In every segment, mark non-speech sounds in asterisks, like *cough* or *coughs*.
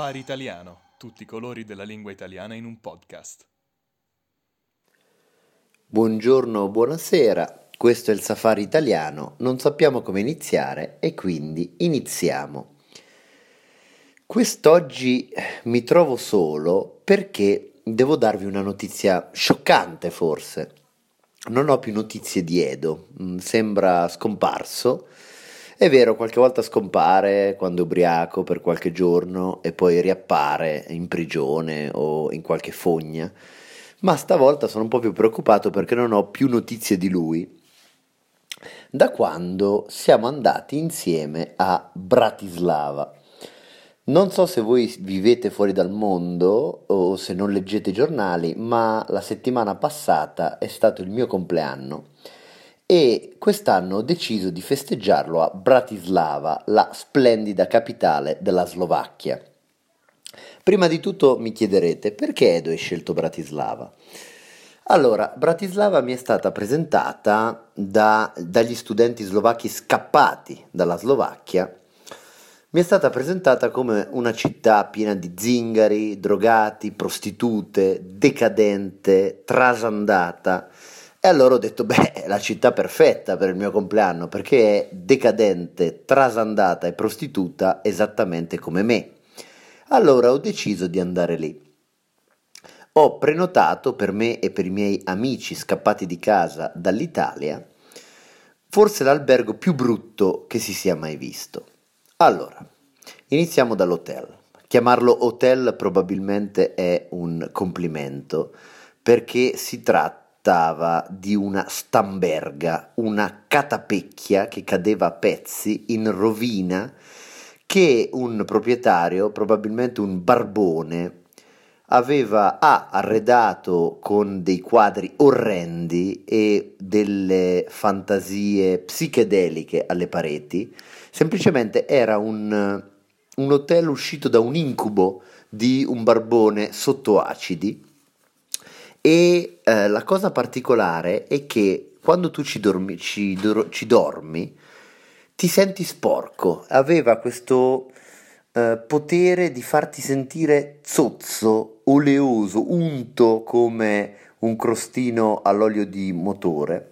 Safari Italiano, tutti i colori della lingua italiana in un podcast. Buongiorno, buonasera, questo è il Safari Italiano, non sappiamo come iniziare e quindi iniziamo. Quest'oggi mi trovo solo perché devo darvi una notizia scioccante forse. Non ho più notizie di Edo, mm, sembra scomparso è vero, qualche volta scompare quando è ubriaco per qualche giorno e poi riappare in prigione o in qualche fogna, ma stavolta sono un po' più preoccupato perché non ho più notizie di lui da quando siamo andati insieme a Bratislava. Non so se voi vivete fuori dal mondo o se non leggete i giornali, ma la settimana passata è stato il mio compleanno e quest'anno ho deciso di festeggiarlo a Bratislava, la splendida capitale della Slovacchia. Prima di tutto mi chiederete perché Edo hai scelto Bratislava? Allora, Bratislava mi è stata presentata da, dagli studenti slovacchi scappati dalla Slovacchia. Mi è stata presentata come una città piena di zingari, drogati, prostitute, decadente, trasandata e allora ho detto, beh, la città perfetta per il mio compleanno perché è decadente, trasandata e prostituta esattamente come me. Allora ho deciso di andare lì. Ho prenotato per me e per i miei amici scappati di casa dall'Italia forse l'albergo più brutto che si sia mai visto. Allora, iniziamo dall'hotel. Chiamarlo hotel probabilmente è un complimento perché si tratta trattava di una stamberga, una catapecchia che cadeva a pezzi in rovina che un proprietario, probabilmente un barbone, aveva A arredato con dei quadri orrendi e delle fantasie psichedeliche alle pareti, semplicemente era un, un hotel uscito da un incubo di un barbone sotto acidi e eh, la cosa particolare è che quando tu ci dormi, ci, ci dormi ti senti sporco. Aveva questo eh, potere di farti sentire zozzo, oleoso, unto come un crostino all'olio di motore.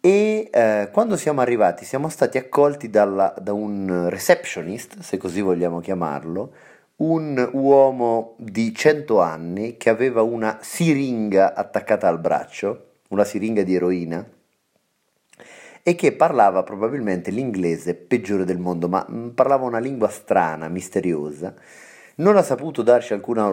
E eh, quando siamo arrivati siamo stati accolti dalla, da un receptionist, se così vogliamo chiamarlo, un uomo di 100 anni che aveva una siringa attaccata al braccio, una siringa di eroina, e che parlava probabilmente l'inglese peggiore del mondo, ma mm, parlava una lingua strana, misteriosa. Non ha saputo darci alcuna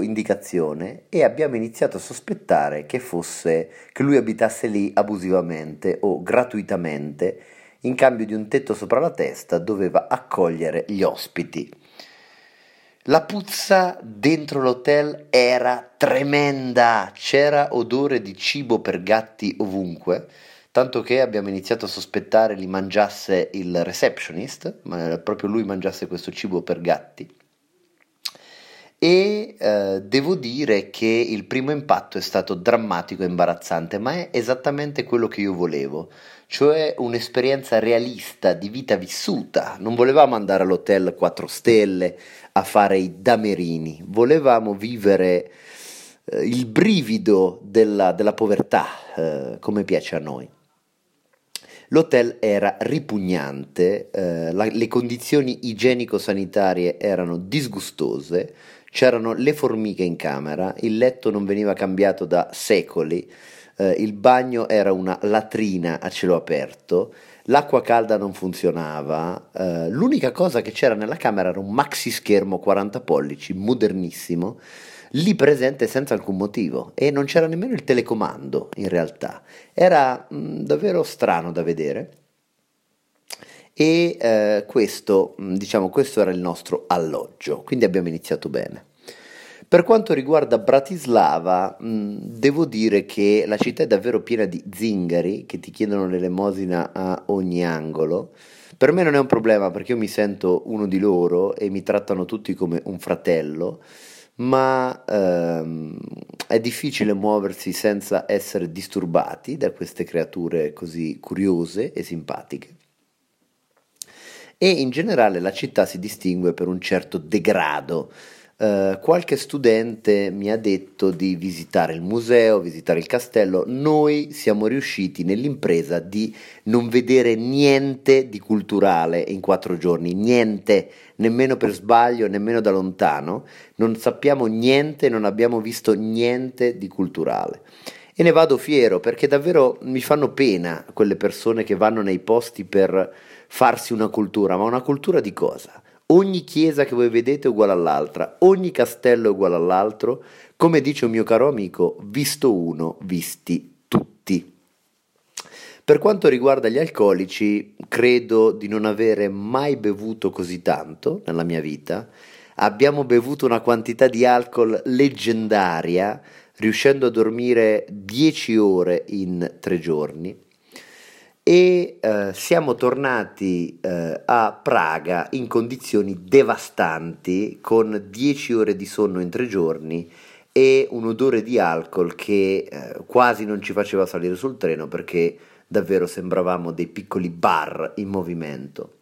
indicazione e abbiamo iniziato a sospettare che fosse che lui abitasse lì abusivamente o gratuitamente in cambio di un tetto sopra la testa doveva accogliere gli ospiti. La puzza dentro l'hotel era tremenda, c'era odore di cibo per gatti ovunque, tanto che abbiamo iniziato a sospettare li mangiasse il receptionist, ma proprio lui mangiasse questo cibo per gatti. E eh, devo dire che il primo impatto è stato drammatico e imbarazzante, ma è esattamente quello che io volevo, cioè un'esperienza realista di vita vissuta. Non volevamo andare all'hotel 4 stelle a fare i damerini, volevamo vivere eh, il brivido della, della povertà, eh, come piace a noi. L'hotel era ripugnante, eh, la, le condizioni igienico-sanitarie erano disgustose, C'erano le formiche in camera, il letto non veniva cambiato da secoli, eh, il bagno era una latrina a cielo aperto, l'acqua calda non funzionava, eh, l'unica cosa che c'era nella camera era un maxi schermo 40 pollici, modernissimo, lì presente senza alcun motivo e non c'era nemmeno il telecomando in realtà. Era mh, mm, davvero strano da vedere e eh, questo, mm, diciamo, questo era il nostro alloggio, quindi abbiamo iniziato bene. Per quanto riguarda Bratislava, mh, devo dire che la città è davvero piena di zingari che ti chiedono l'elemosina a ogni angolo. Per me non è un problema perché io mi sento uno di loro e mi trattano tutti come un fratello, ma ehm, è difficile muoversi senza essere disturbati da queste creature così curiose e simpatiche. e in generale la città si distingue per un certo degrado. Uh, qualche studente mi ha detto di visitare il museo, visitare il castello. Noi siamo riusciti nell'impresa di non vedere niente di culturale in quattro giorni, niente, nemmeno per sbaglio, nemmeno da lontano. Non sappiamo niente, non abbiamo visto niente di culturale. E ne vado fiero perché davvero mi fanno pena quelle persone che vanno nei posti per farsi una cultura, ma una cultura di cosa? Ogni chiesa che voi vedete è uguale all'altra, ogni castello è uguale all'altro, come dice un mio caro amico, visto uno, visti tutti. Per quanto riguarda gli alcolici, credo di non avere mai bevuto così tanto nella mia vita. Abbiamo bevuto una quantità di alcol leggendaria, riuscendo a dormire 10 ore in tre giorni e eh, siamo tornati eh, a Praga in condizioni devastanti con 10 ore di sonno in tre giorni e un odore di alcol che eh, quasi non ci faceva salire sul treno perché davvero sembravamo dei piccoli bar in movimento.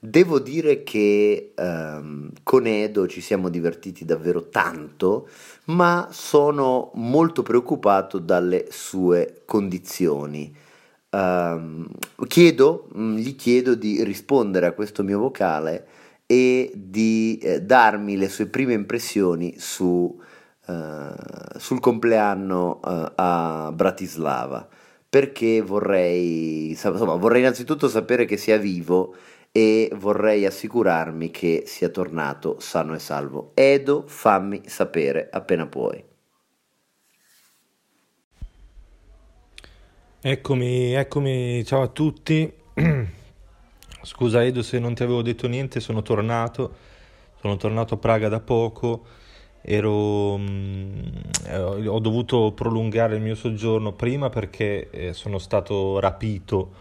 Devo dire che ehm, con Edo ci siamo divertiti davvero tanto, ma sono molto preoccupato dalle sue condizioni. Um, chiedo, mm, gli chiedo di rispondere a questo mio vocale e di eh, darmi le sue prime impressioni su, uh, sul compleanno uh, a Bratislava perché vorrei, insomma, vorrei innanzitutto sapere che sia vivo e vorrei assicurarmi che sia tornato sano e salvo. Edo, fammi sapere appena puoi. Eccomi, eccomi, ciao a tutti. *clears throat* Scusa Edo se non ti avevo detto niente, sono tornato. Sono tornato a Praga da poco. Ero, mh, mm, ho dovuto prolungare il mio soggiorno prima perché eh, sono stato rapito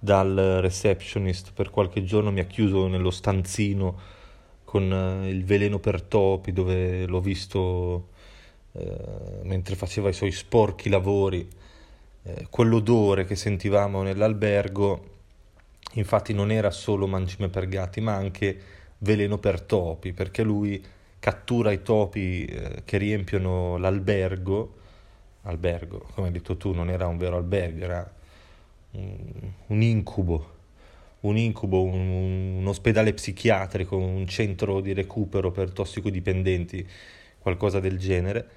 dal receptionist per qualche giorno, mi ha chiuso nello stanzino con eh, il veleno per topi dove l'ho visto eh, mentre faceva i suoi sporchi lavori eh, quell'odore che sentivamo nell'albergo infatti non era solo mangime per gatti ma anche veleno per topi perché lui cattura i topi eh, che riempiono l'albergo. Albergo come hai detto tu non era un vero albergo era un, incubo un incubo, un, un, ospedale psichiatrico, un centro di recupero per tossicodipendenti, qualcosa del genere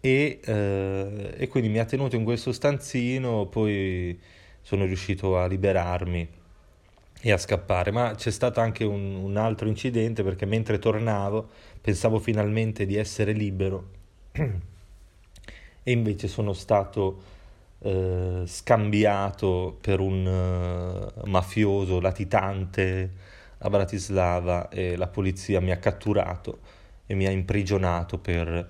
e, eh, e quindi mi ha tenuto in questo stanzino, poi sono riuscito a liberarmi e a scappare, ma c'è stato anche un, un, altro incidente perché mentre tornavo pensavo finalmente di essere libero *clears throat* e invece sono stato eh, scambiato per un uh, mafioso latitante a Bratislava e la polizia mi ha catturato e mi ha imprigionato per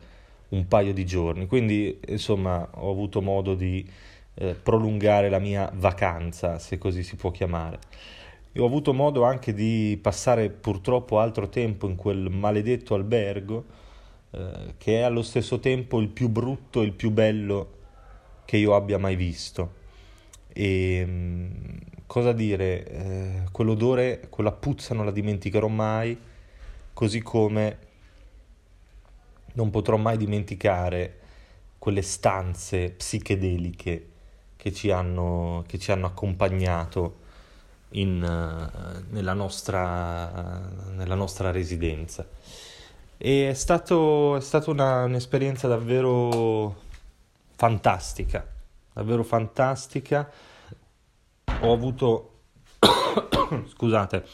un paio di giorni. Quindi, insomma, ho avuto modo di eh, prolungare la mia vacanza, se così si può chiamare. E ho avuto modo anche di passare purtroppo altro tempo in quel maledetto albergo, eh, che è allo stesso tempo il più brutto e il più bello che io abbia mai visto. E mm, cosa dire, eh, quell'odore, quella puzza non la dimenticherò mai, così come non potrò mai dimenticare quelle stanze psichedeliche che ci hanno, che ci hanno accompagnato in, uh, nella, nostra, nella, nostra, residenza. E è, stato, è stata una, un'esperienza davvero fantastica, davvero fantastica. Ho avuto, *coughs* scusate,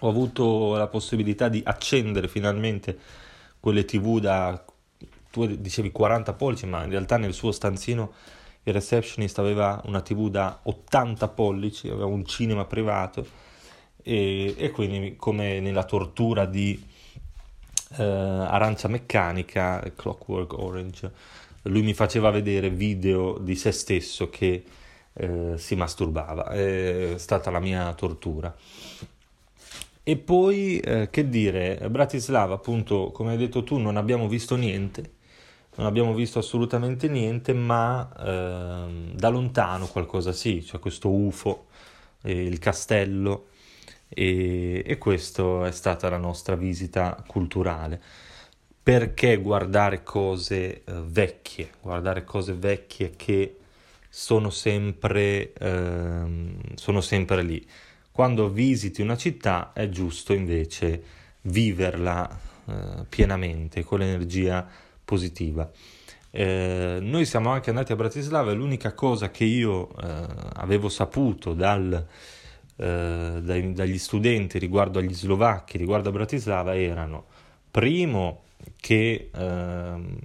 ho avuto la possibilità di accendere finalmente quelle tv da, tu dicevi 40 pollici, ma in realtà nel suo stanzino il receptionist aveva una tv da 80 pollici, aveva un cinema privato e, e quindi come nella tortura di eh, Arancia Meccanica, Clockwork Orange, lui mi faceva vedere video di se stesso che eh, si masturbava, è stata la mia tortura. E poi, eh, che dire, Bratislava, appunto, come hai detto tu, non abbiamo visto niente, non abbiamo visto assolutamente niente, ma eh, da lontano qualcosa sì, cioè questo UFO, eh, il castello, e, e questa è stata la nostra visita culturale. Perché guardare cose eh, vecchie, guardare cose vecchie che sono sempre, ehm, sono sempre lì. Quando visiti una città è giusto invece viverla eh, pienamente con l'energia positiva. Eh, noi siamo anche andati a Bratislava e l'unica cosa che io eh, avevo saputo dal, eh, dai, dagli studenti riguardo agli slovacchi, riguardo a Bratislava, erano primo che ehm,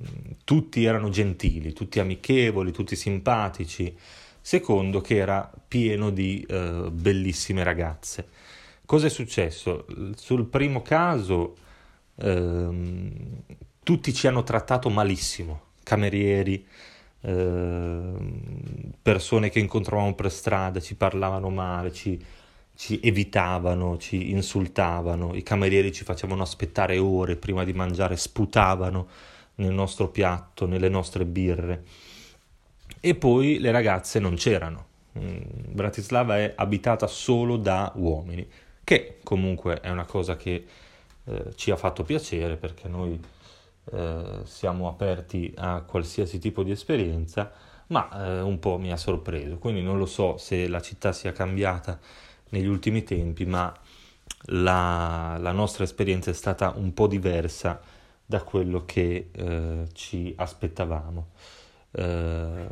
tutti erano gentili, tutti amichevoli, tutti simpatici, secondo che era pieno di eh, bellissime ragazze. Cosa è successo? Sul primo caso ehm, tutti ci hanno trattato malissimo camerieri, eh, persone che incontravamo per strada, ci parlavano male, ci, ci evitavano, ci insultavano, i camerieri ci facevano aspettare ore prima di mangiare, sputavano nel nostro piatto, nelle nostre birre. E poi le ragazze non c'erano. Mm, Bratislava è abitata solo da uomini, che comunque è una cosa che eh, ci ha fatto piacere perché noi eh, siamo aperti a qualsiasi tipo di esperienza, ma eh, un po' mi ha sorpreso. Quindi non lo so se la città sia cambiata negli ultimi tempi, ma la, la nostra esperienza è stata un po' diversa da quello che eh, ci aspettavamo. Eh,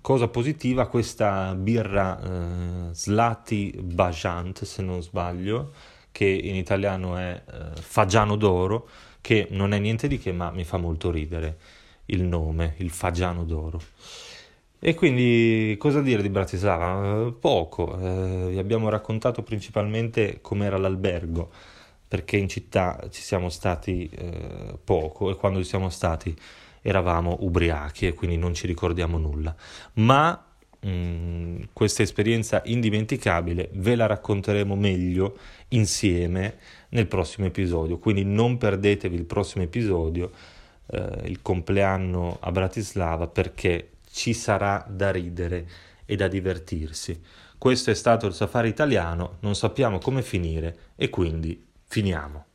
cosa positiva, questa birra eh, Slati Bajant, se non sbaglio, che in italiano è eh, Fagiano d'Oro, che non è niente di che, ma mi fa molto ridere il nome, il Fagiano d'Oro. E quindi cosa dire di Bratislava? Eh, poco, eh, vi abbiamo raccontato principalmente com'era l'albergo, perché in città ci siamo stati eh, poco e quando ci siamo stati eravamo ubriachi e quindi non ci ricordiamo nulla. Ma mh, mm, questa esperienza indimenticabile ve la racconteremo meglio insieme nel prossimo episodio. Quindi non perdetevi il prossimo episodio, eh, il compleanno a Bratislava, perché ci sarà da ridere e da divertirsi. Questo è stato il safari italiano, non sappiamo come finire e quindi finiamo.